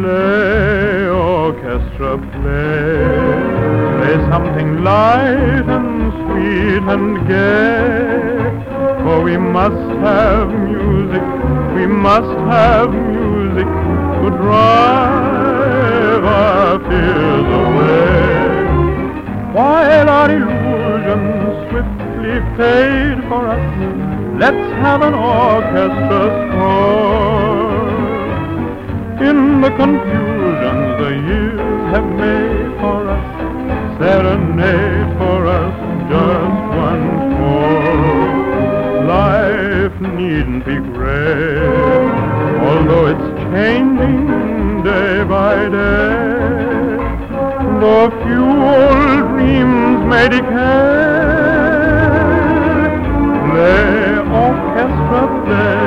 Play, orchestra, play. Play something light and sweet and gay. For we must have music, we must have music to drive our fears away. While our illusions swiftly fade for us, let's have an orchestra score. In the confusion the years have made for us, serenade for us just once more. Life needn't be gray, although it's changing day by day. The few old dreams may decay. Play, orchestra, play.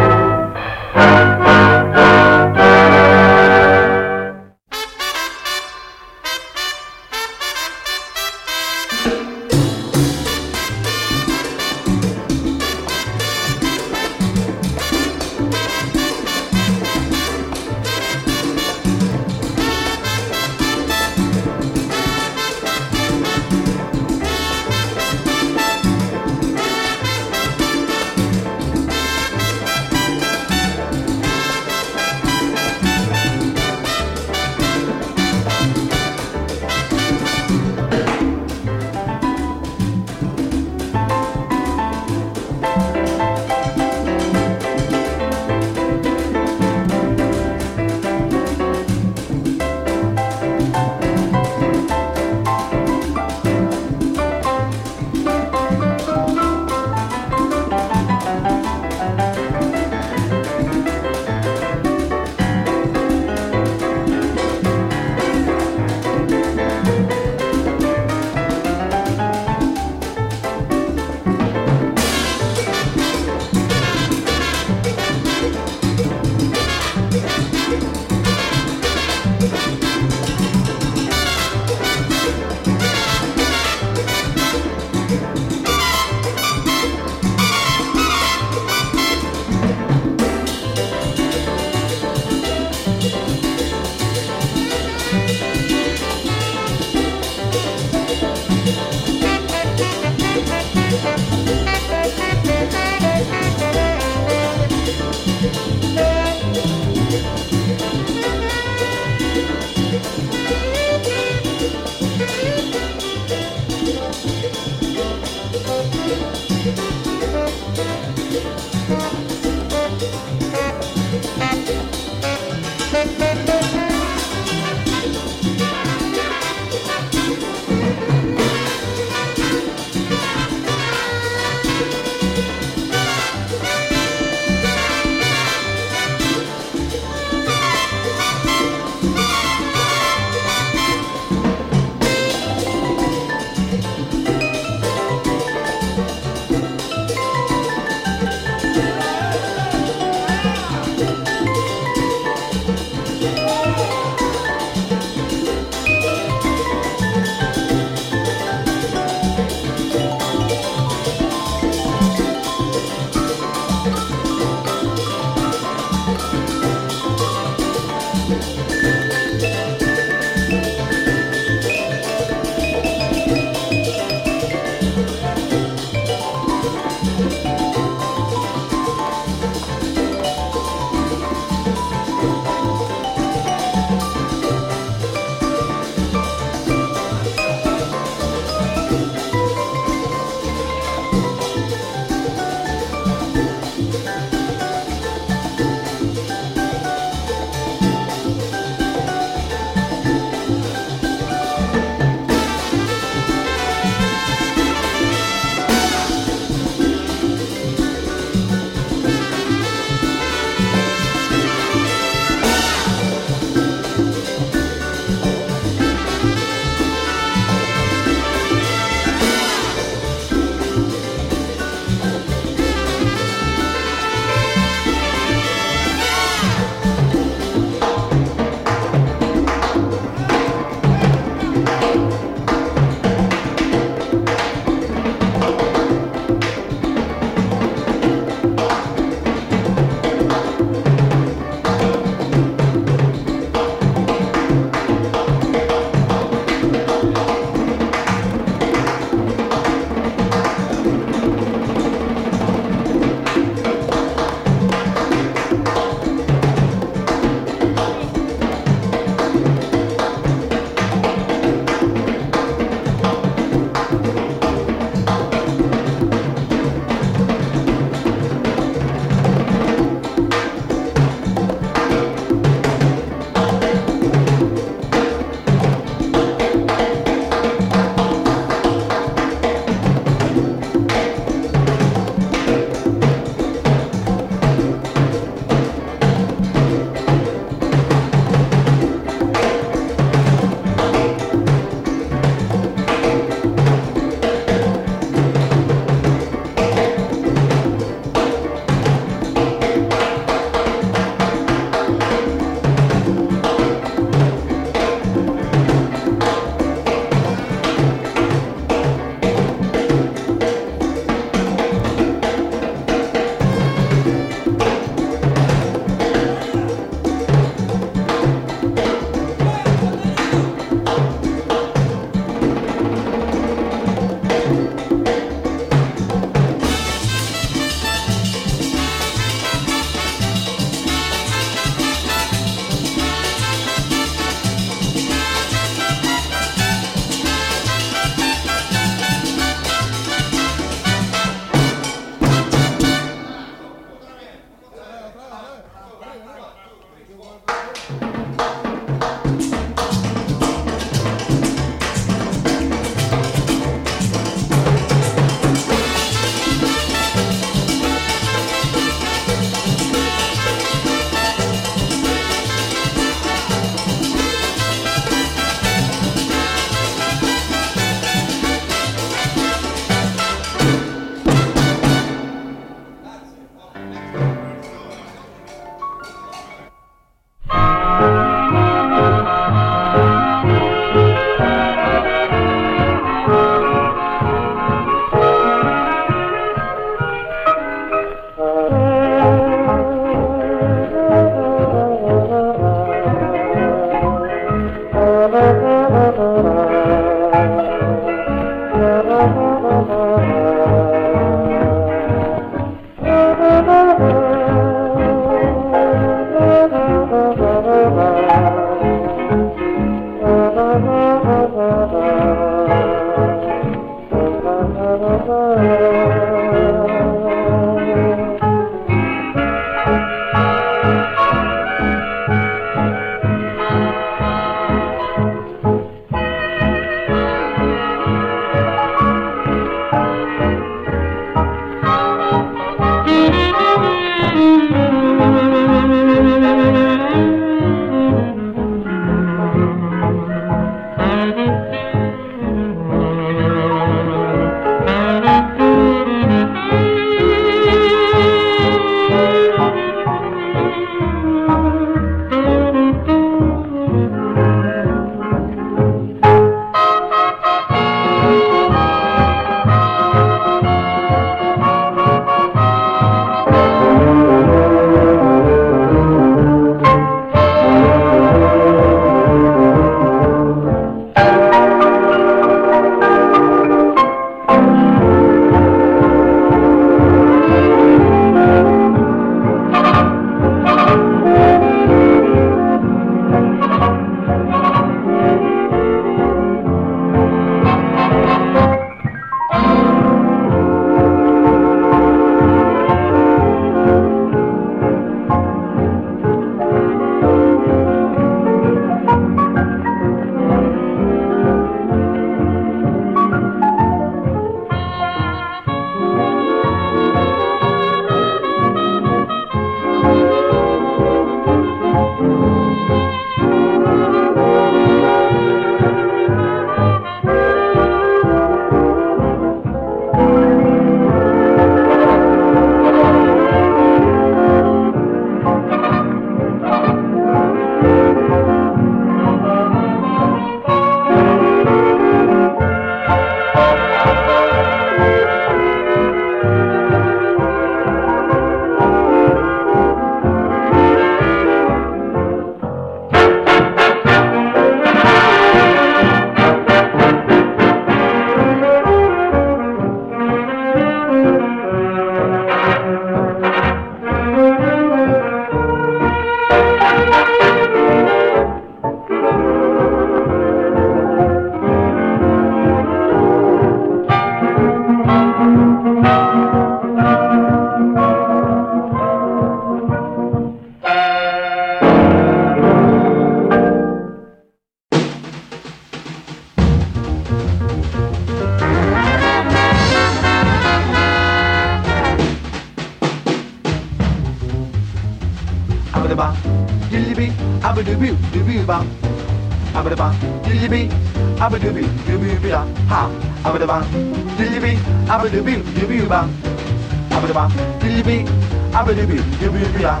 Doo boo ba.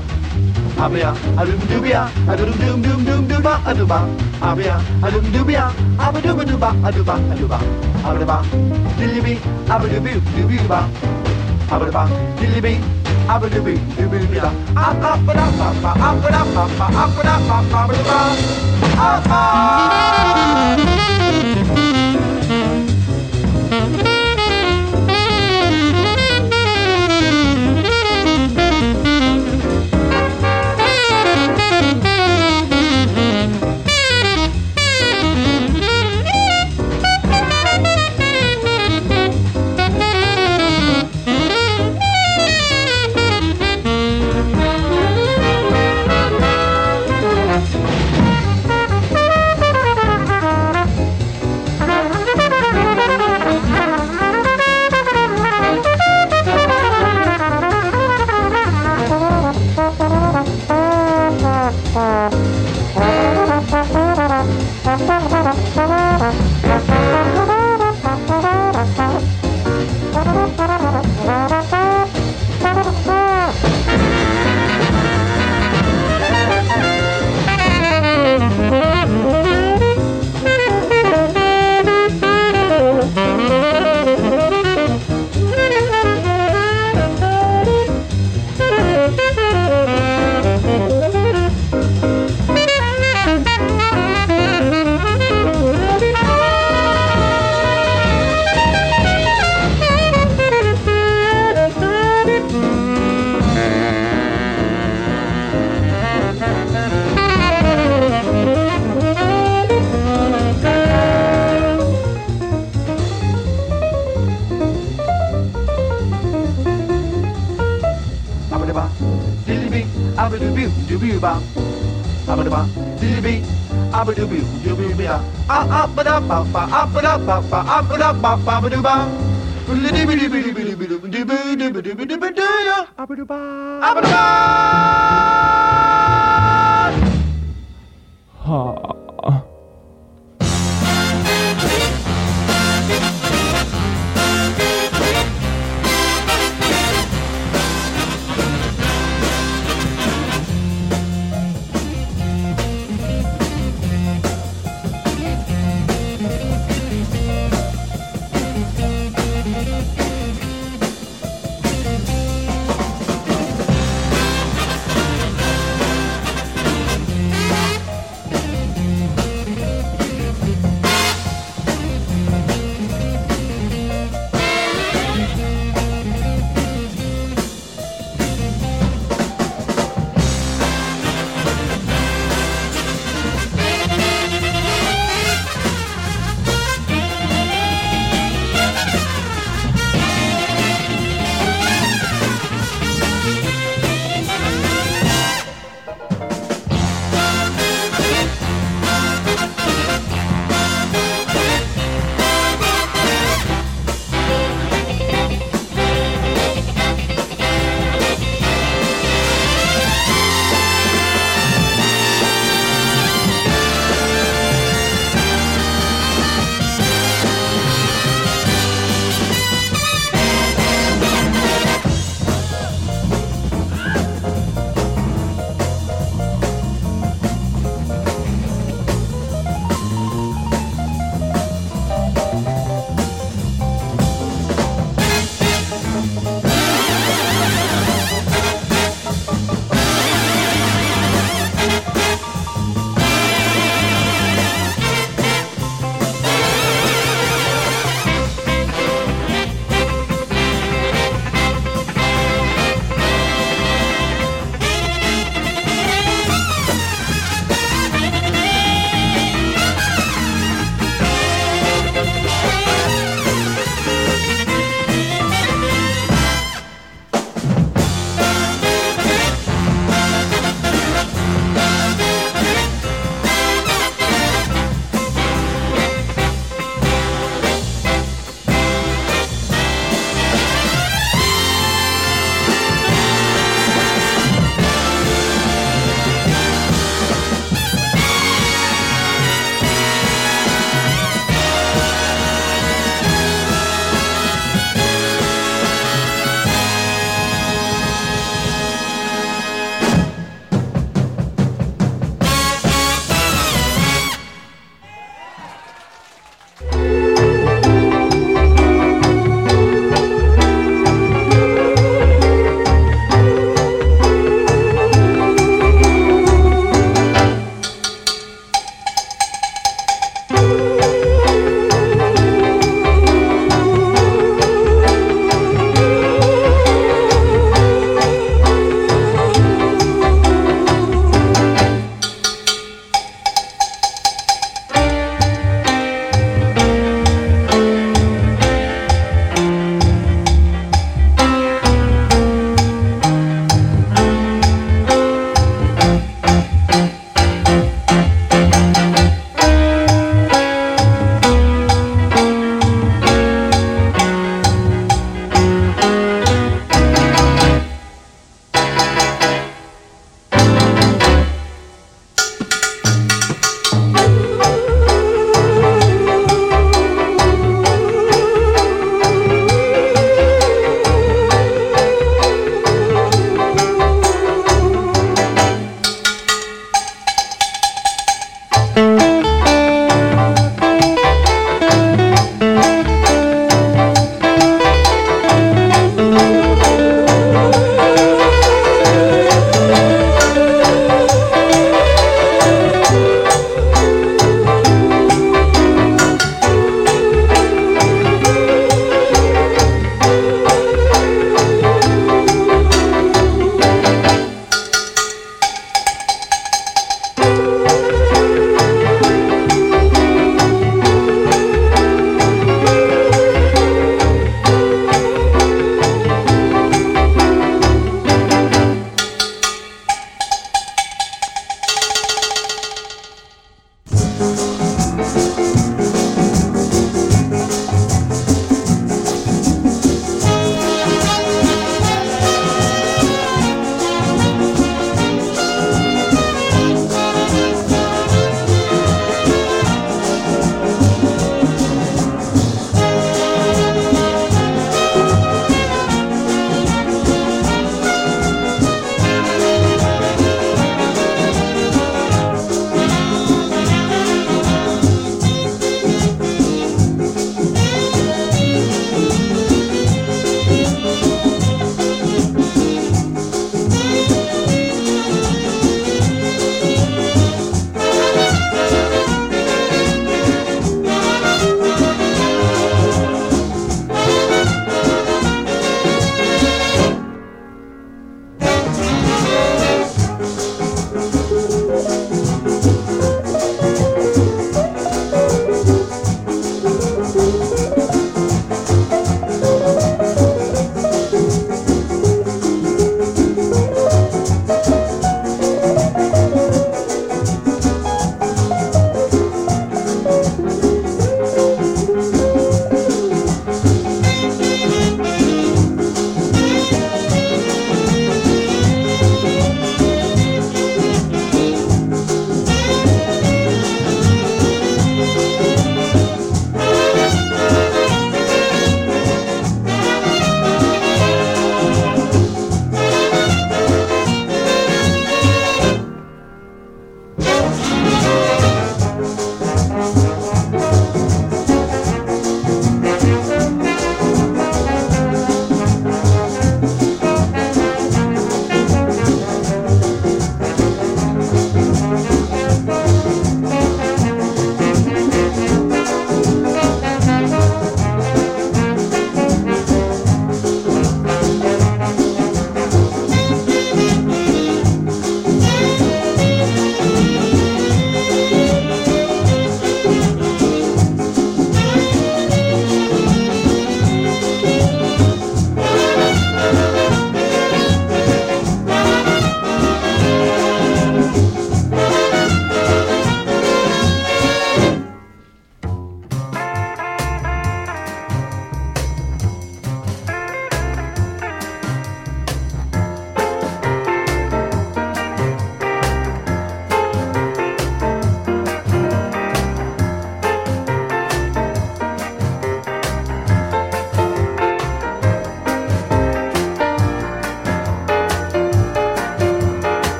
Abia, adum dubia, adum dum dum dum duba, aduba. Abia, adum dubia, abaduba duba, aduba, aduba. Abaduba, dilibi, abadubi, dubiba. Abaduba, dilibi, abadubi, dubiba. Apada papa, apada papa, apada papa, abaduba. Apa. Abadababa, abadababa, abadababa, abaduba. Abaduba. Abaduba. Ha.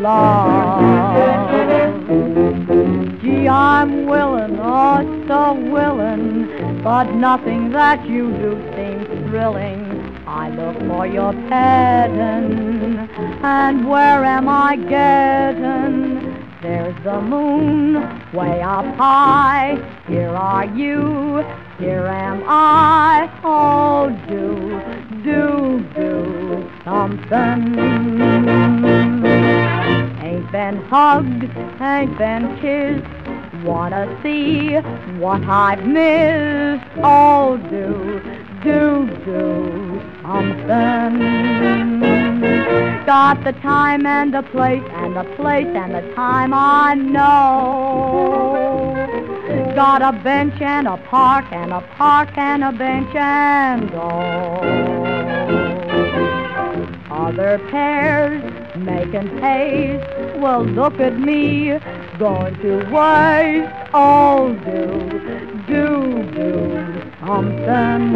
Love. Gee, I'm willing, oh, so willing, but nothing that you do seems thrilling. I look for your petting, and where am I getting? There's the moon way up high. Here are you, here am I. Oh, do, do, do something. Ain't been hugged, ain't been kissed. Wanna see what I've missed. Oh, do, do, do something. Got the time and the place and the place and the time I know. Got a bench and a park and a park and a bench and all. Other pairs making haste. Well, look at me going to waste. all do, do, do something.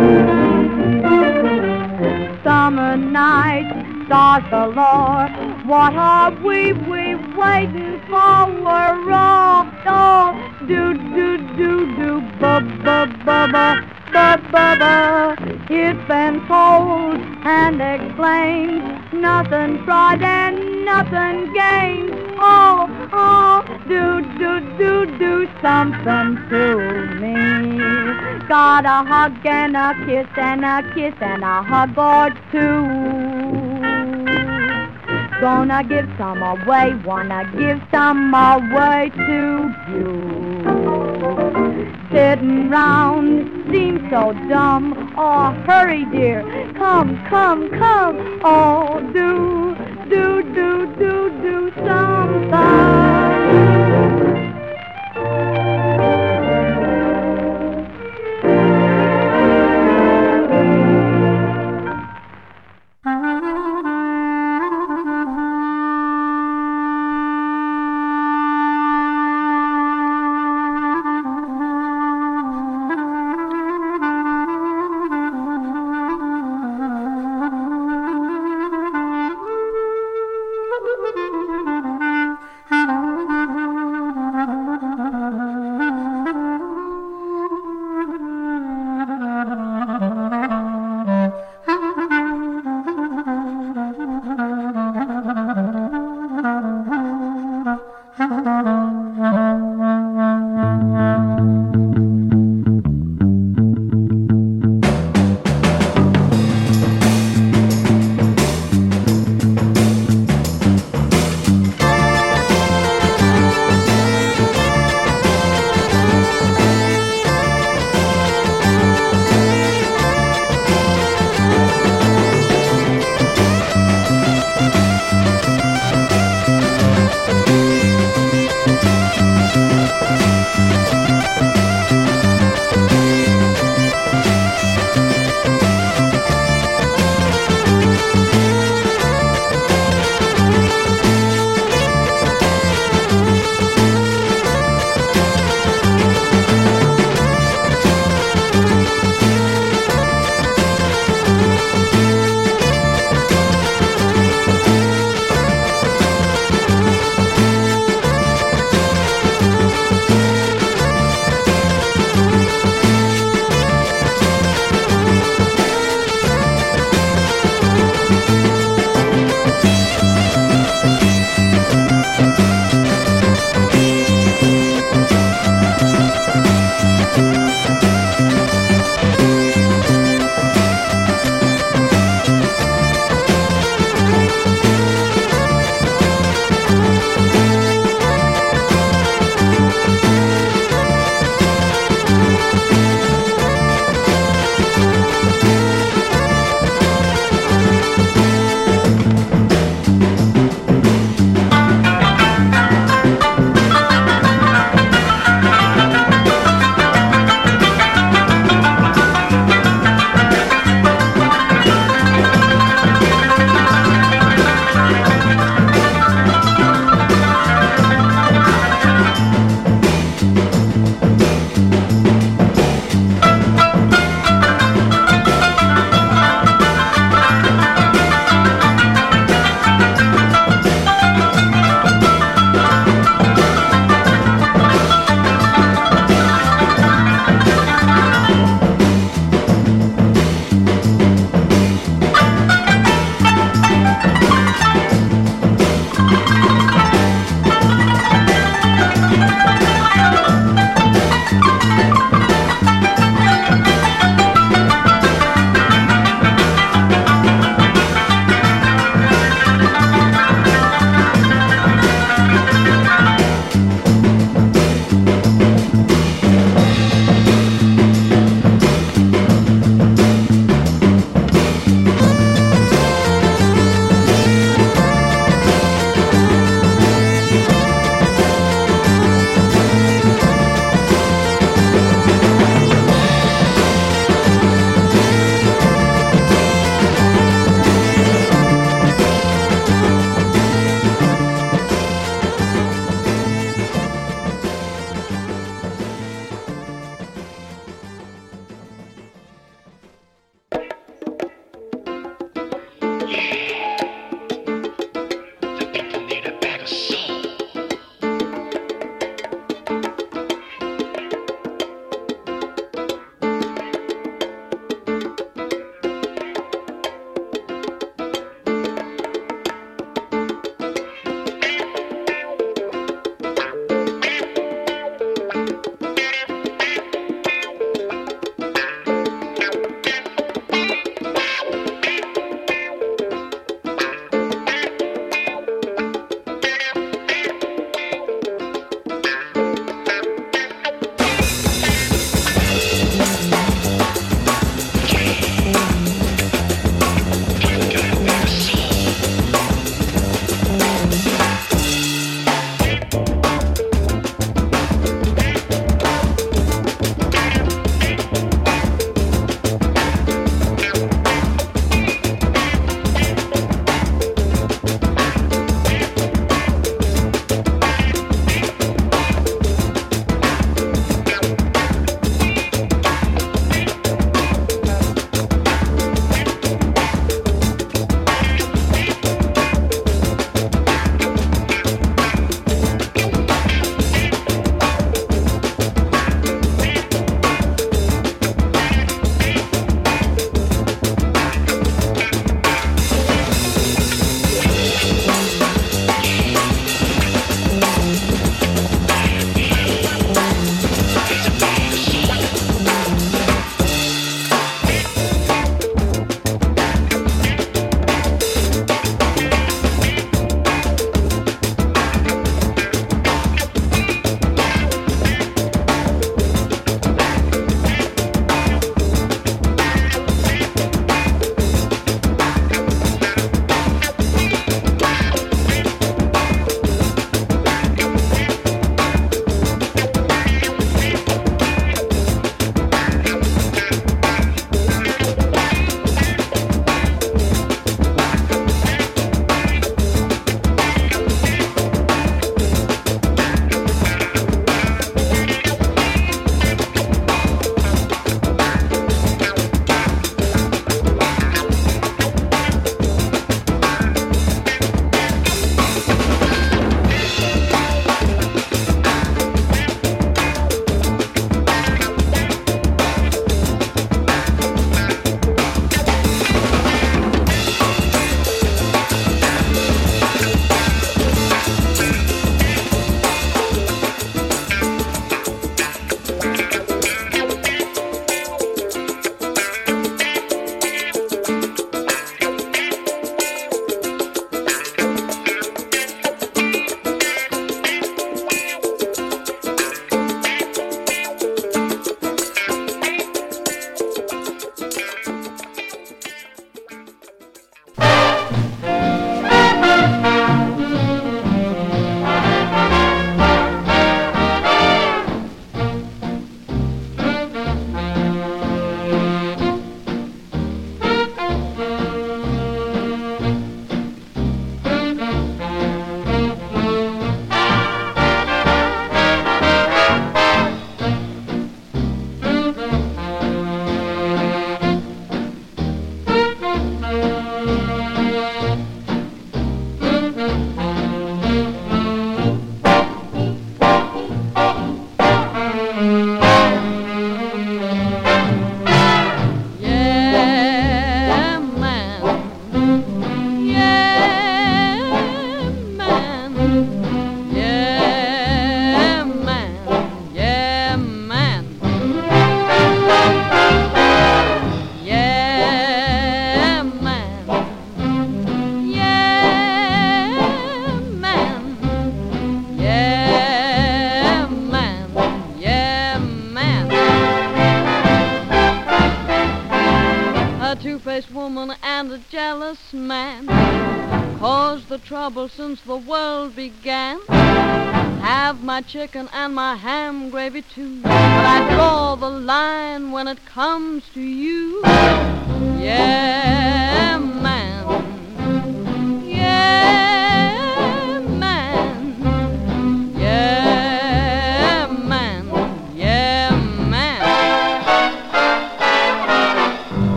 Summer night stars galore. What are we, we waiting for? We're all, oh, do, do, do, do, ba, ba, ba, ba. Ba, ba, ba. It's been told and explained, nothing tried and nothing gained. Oh, oh, do, do, do, do something to me. Got a hug and a kiss and a kiss and a hug or two. Gonna give some away, wanna give some away to you. Sitting round seems so dumb. Oh, hurry, dear, come, come, come. Oh, do, do, do, do, do something.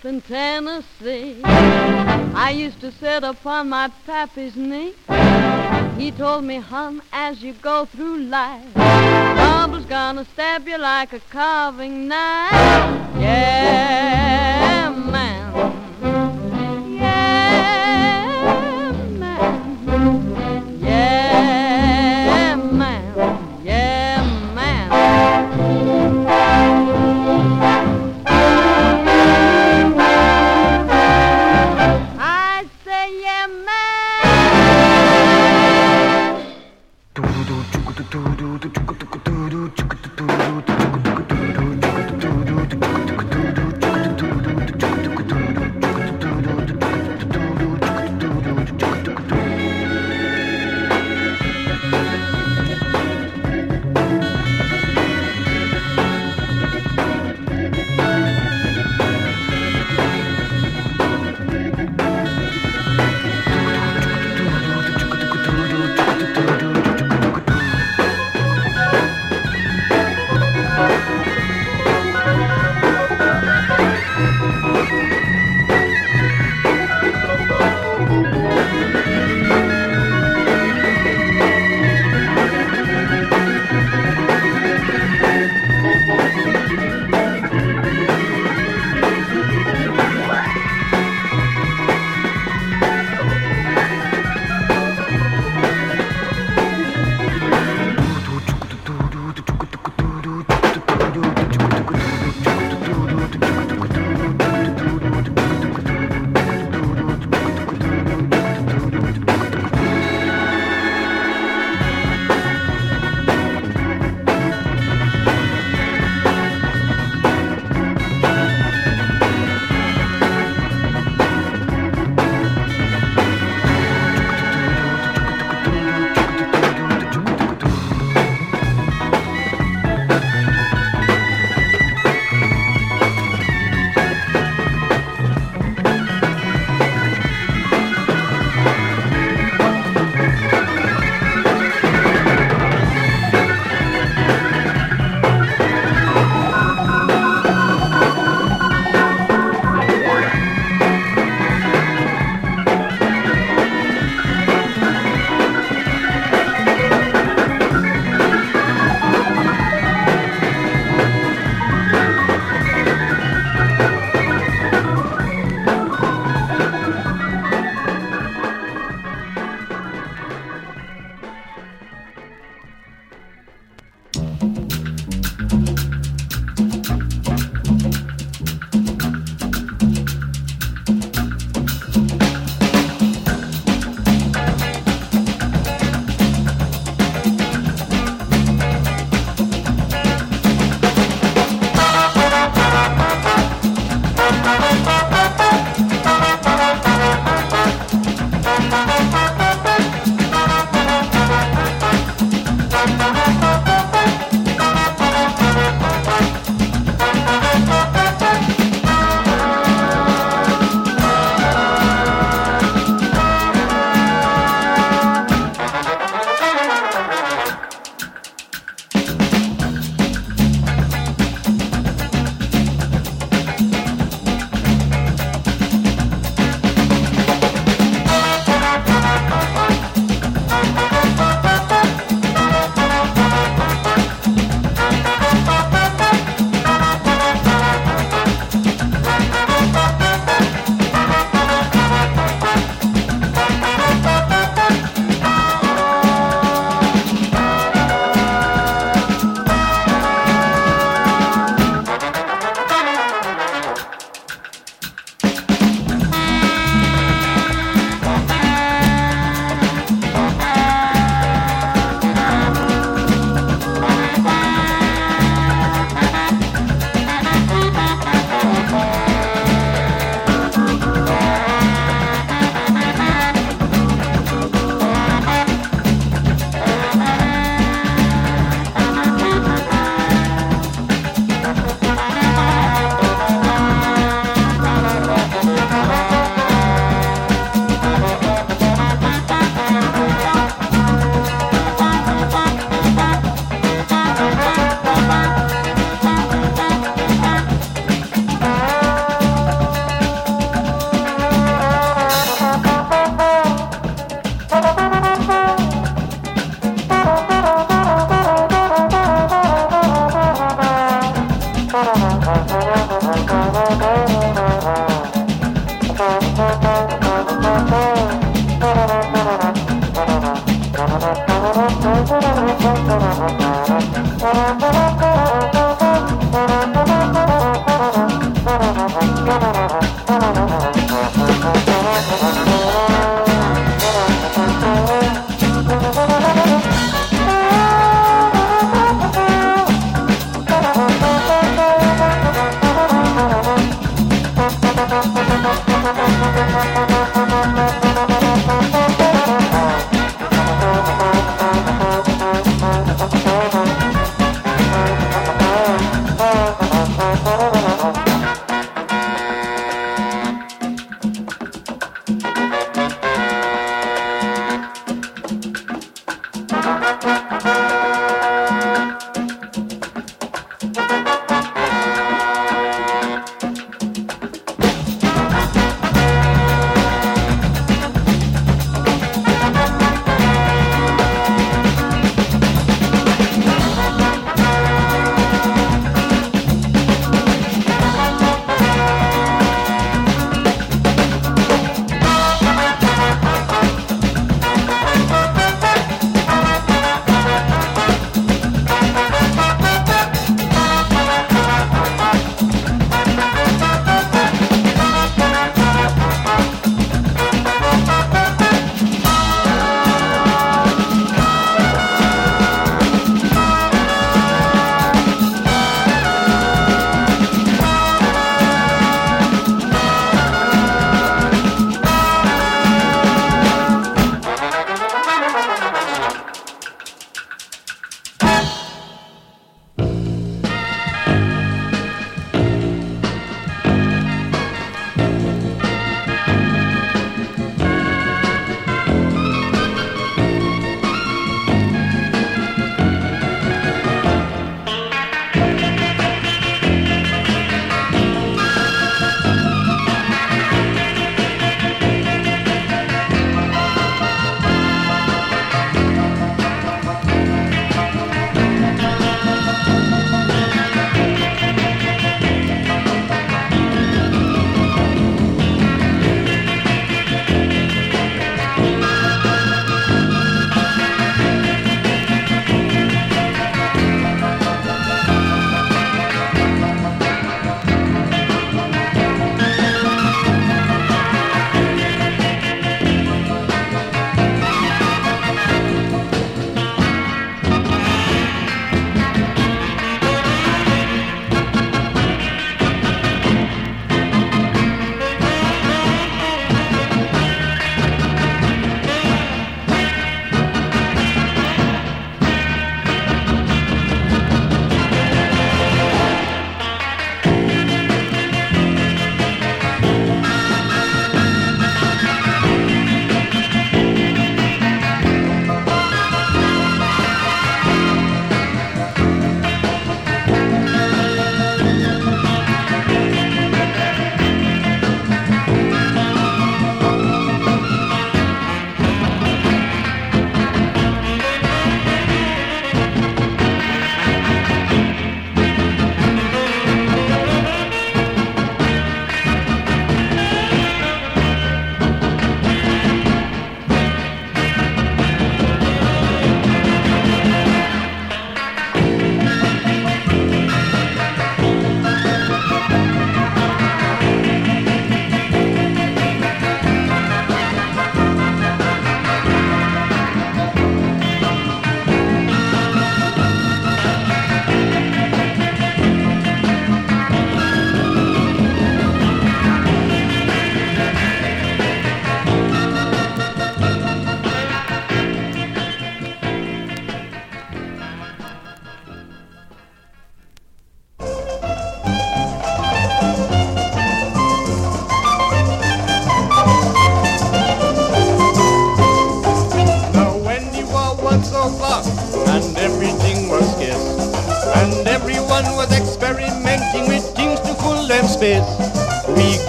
South in Tennessee, I used to sit upon my pappy's knee. He told me, hon, as you go through life, trouble's gonna stab you like a carving knife. Yeah, man.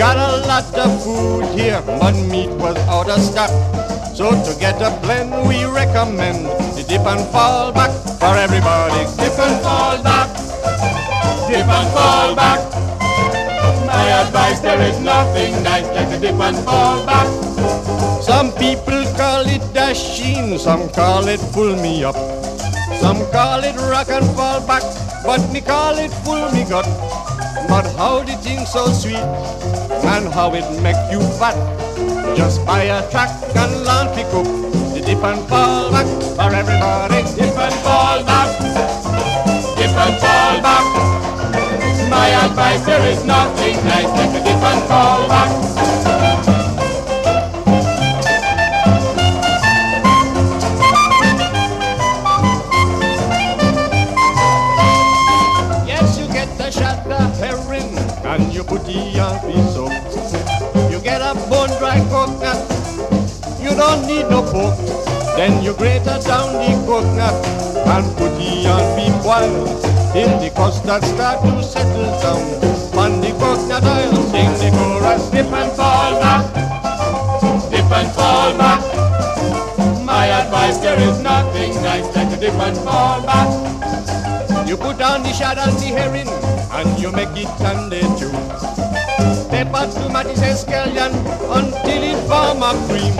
Got a lot of food here, but meat was out of stock. So to get a blend, we recommend the dip and fall back for everybody. Dip and fall back. Dip and fall back. My advice, there is nothing nice like a dip and fall back. Some people call it dashing, some call it pull me up. Some call it rock and fall back, but me call it pull me gut. But how the thing so sweet, and how it make you fat. Just buy a track and learn pick up the dip and fall back for everybody. Dip and fall back. Dip and fall back. My advice, there is nothing Then you grate it down the coconut and put the on be boil till the custard start to settle down. On the coconut oil, sing the chorus. Dip and fall back. Dip and fall back. My advice, there is nothing nice like a dip and fall back. You put on the shad and the herring and you make it and tender too. Pepper, tomatoes, and scallion until it form a cream.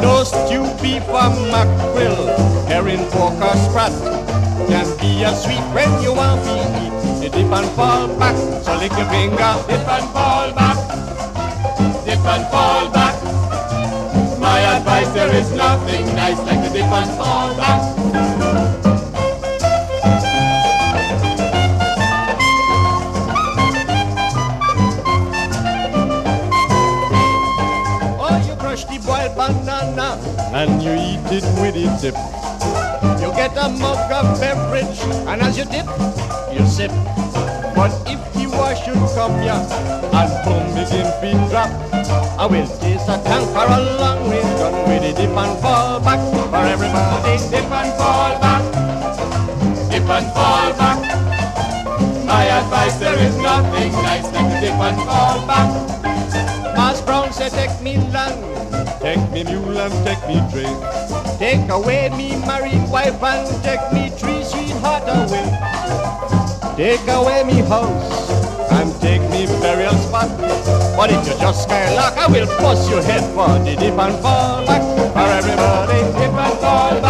No stew, beef or mackerel, herring, pork or sprat. Can be a sweet when you want to eat. You dip and fall back, so lick your finger. Dip and fall back. Dip and fall back. My advice, there is nothing nice like a dip and fall back. And you eat it with a dip. You get a mug of beverage and as you dip, you sip. But if the wash should come here and boom begin feet drop, I will taste a for a long gun with a dip and fall back for everybody. Dip and fall back. Dip and fall back. My advice, there is nothing nice like dip and fall back. Mas Brown said, take me land, take me mule and take me drink. Take away me married wife and take me three sweetheart away. Take away me house and take me burial spot. But if you just skylark, I will bust your head for the dip and fall back for everybody. Dip and fall back.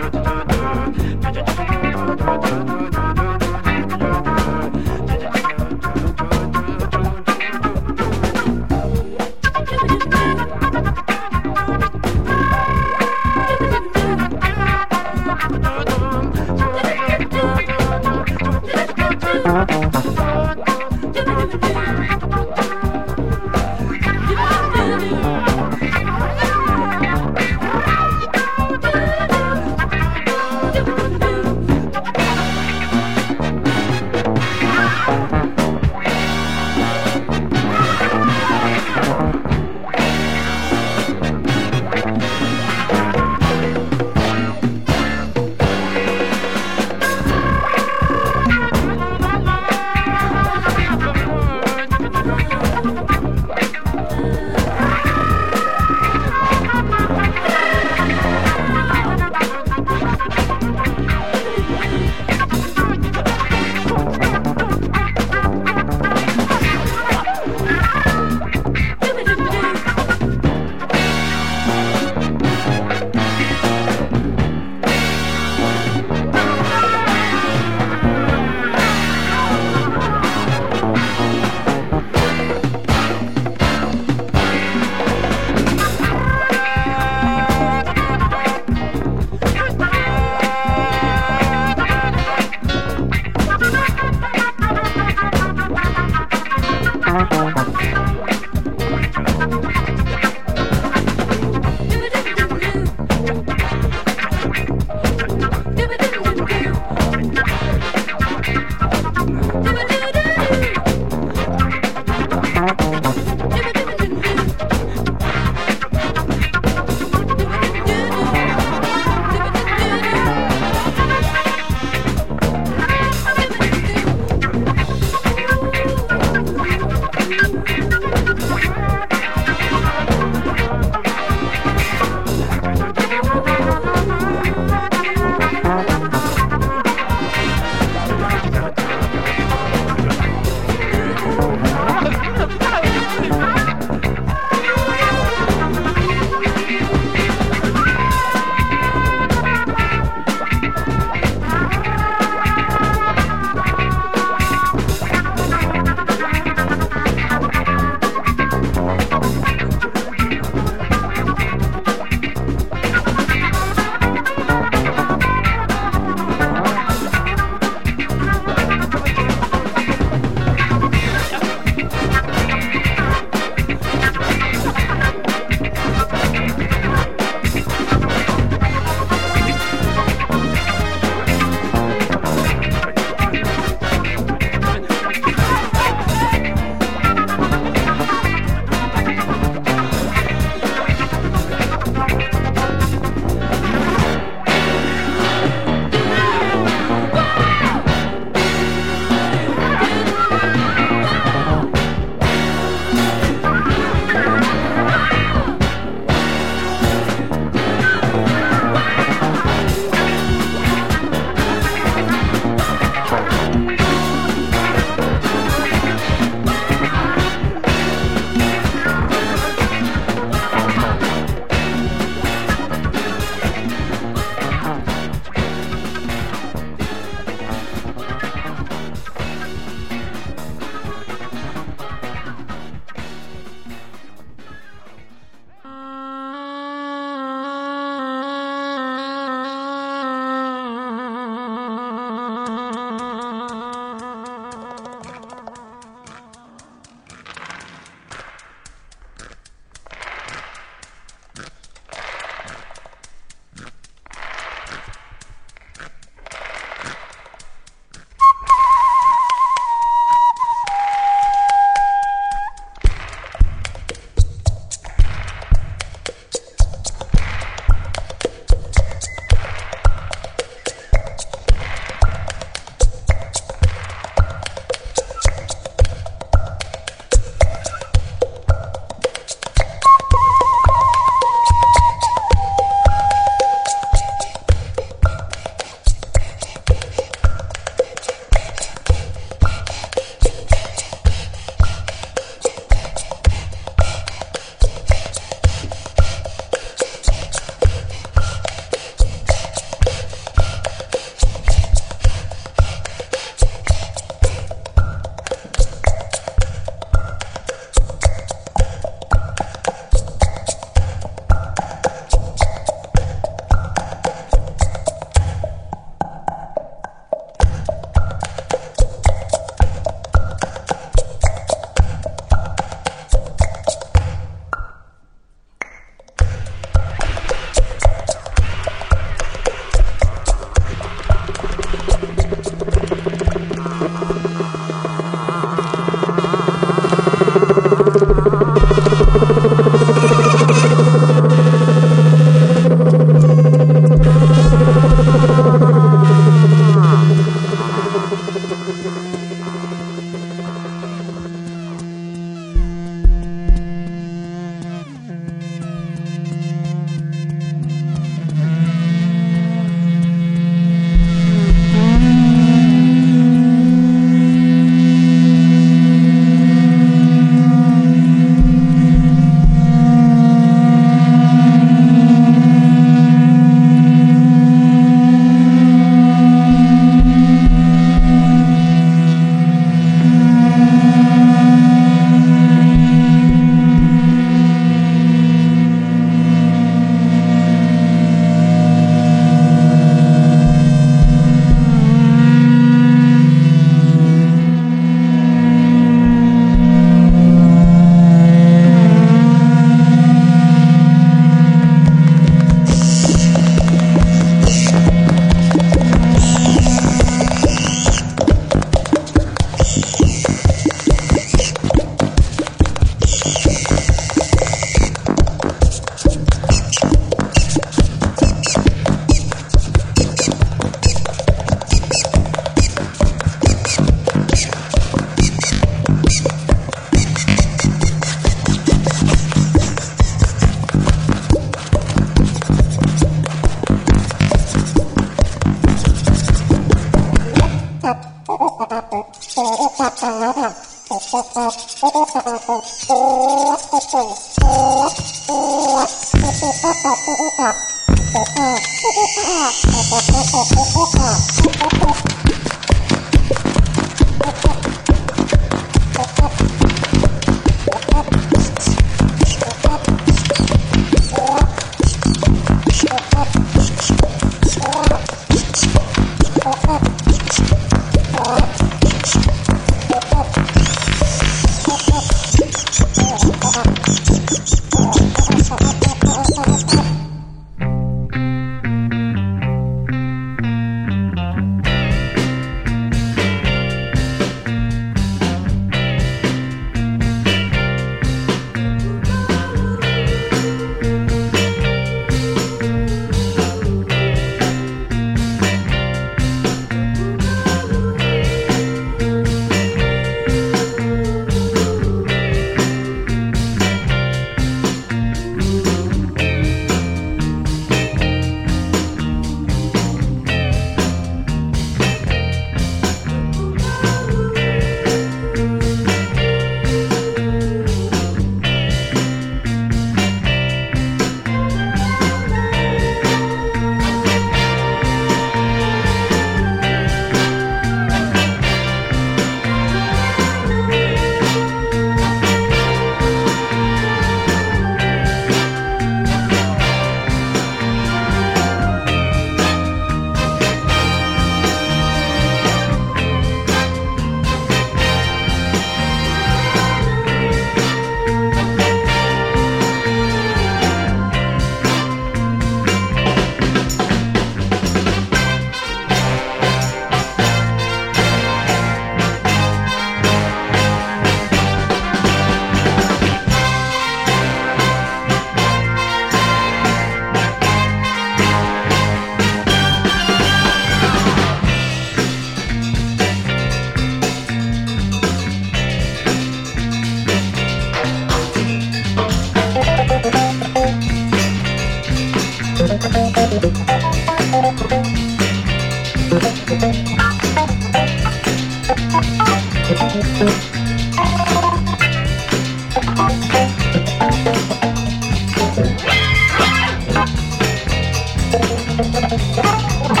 Oh,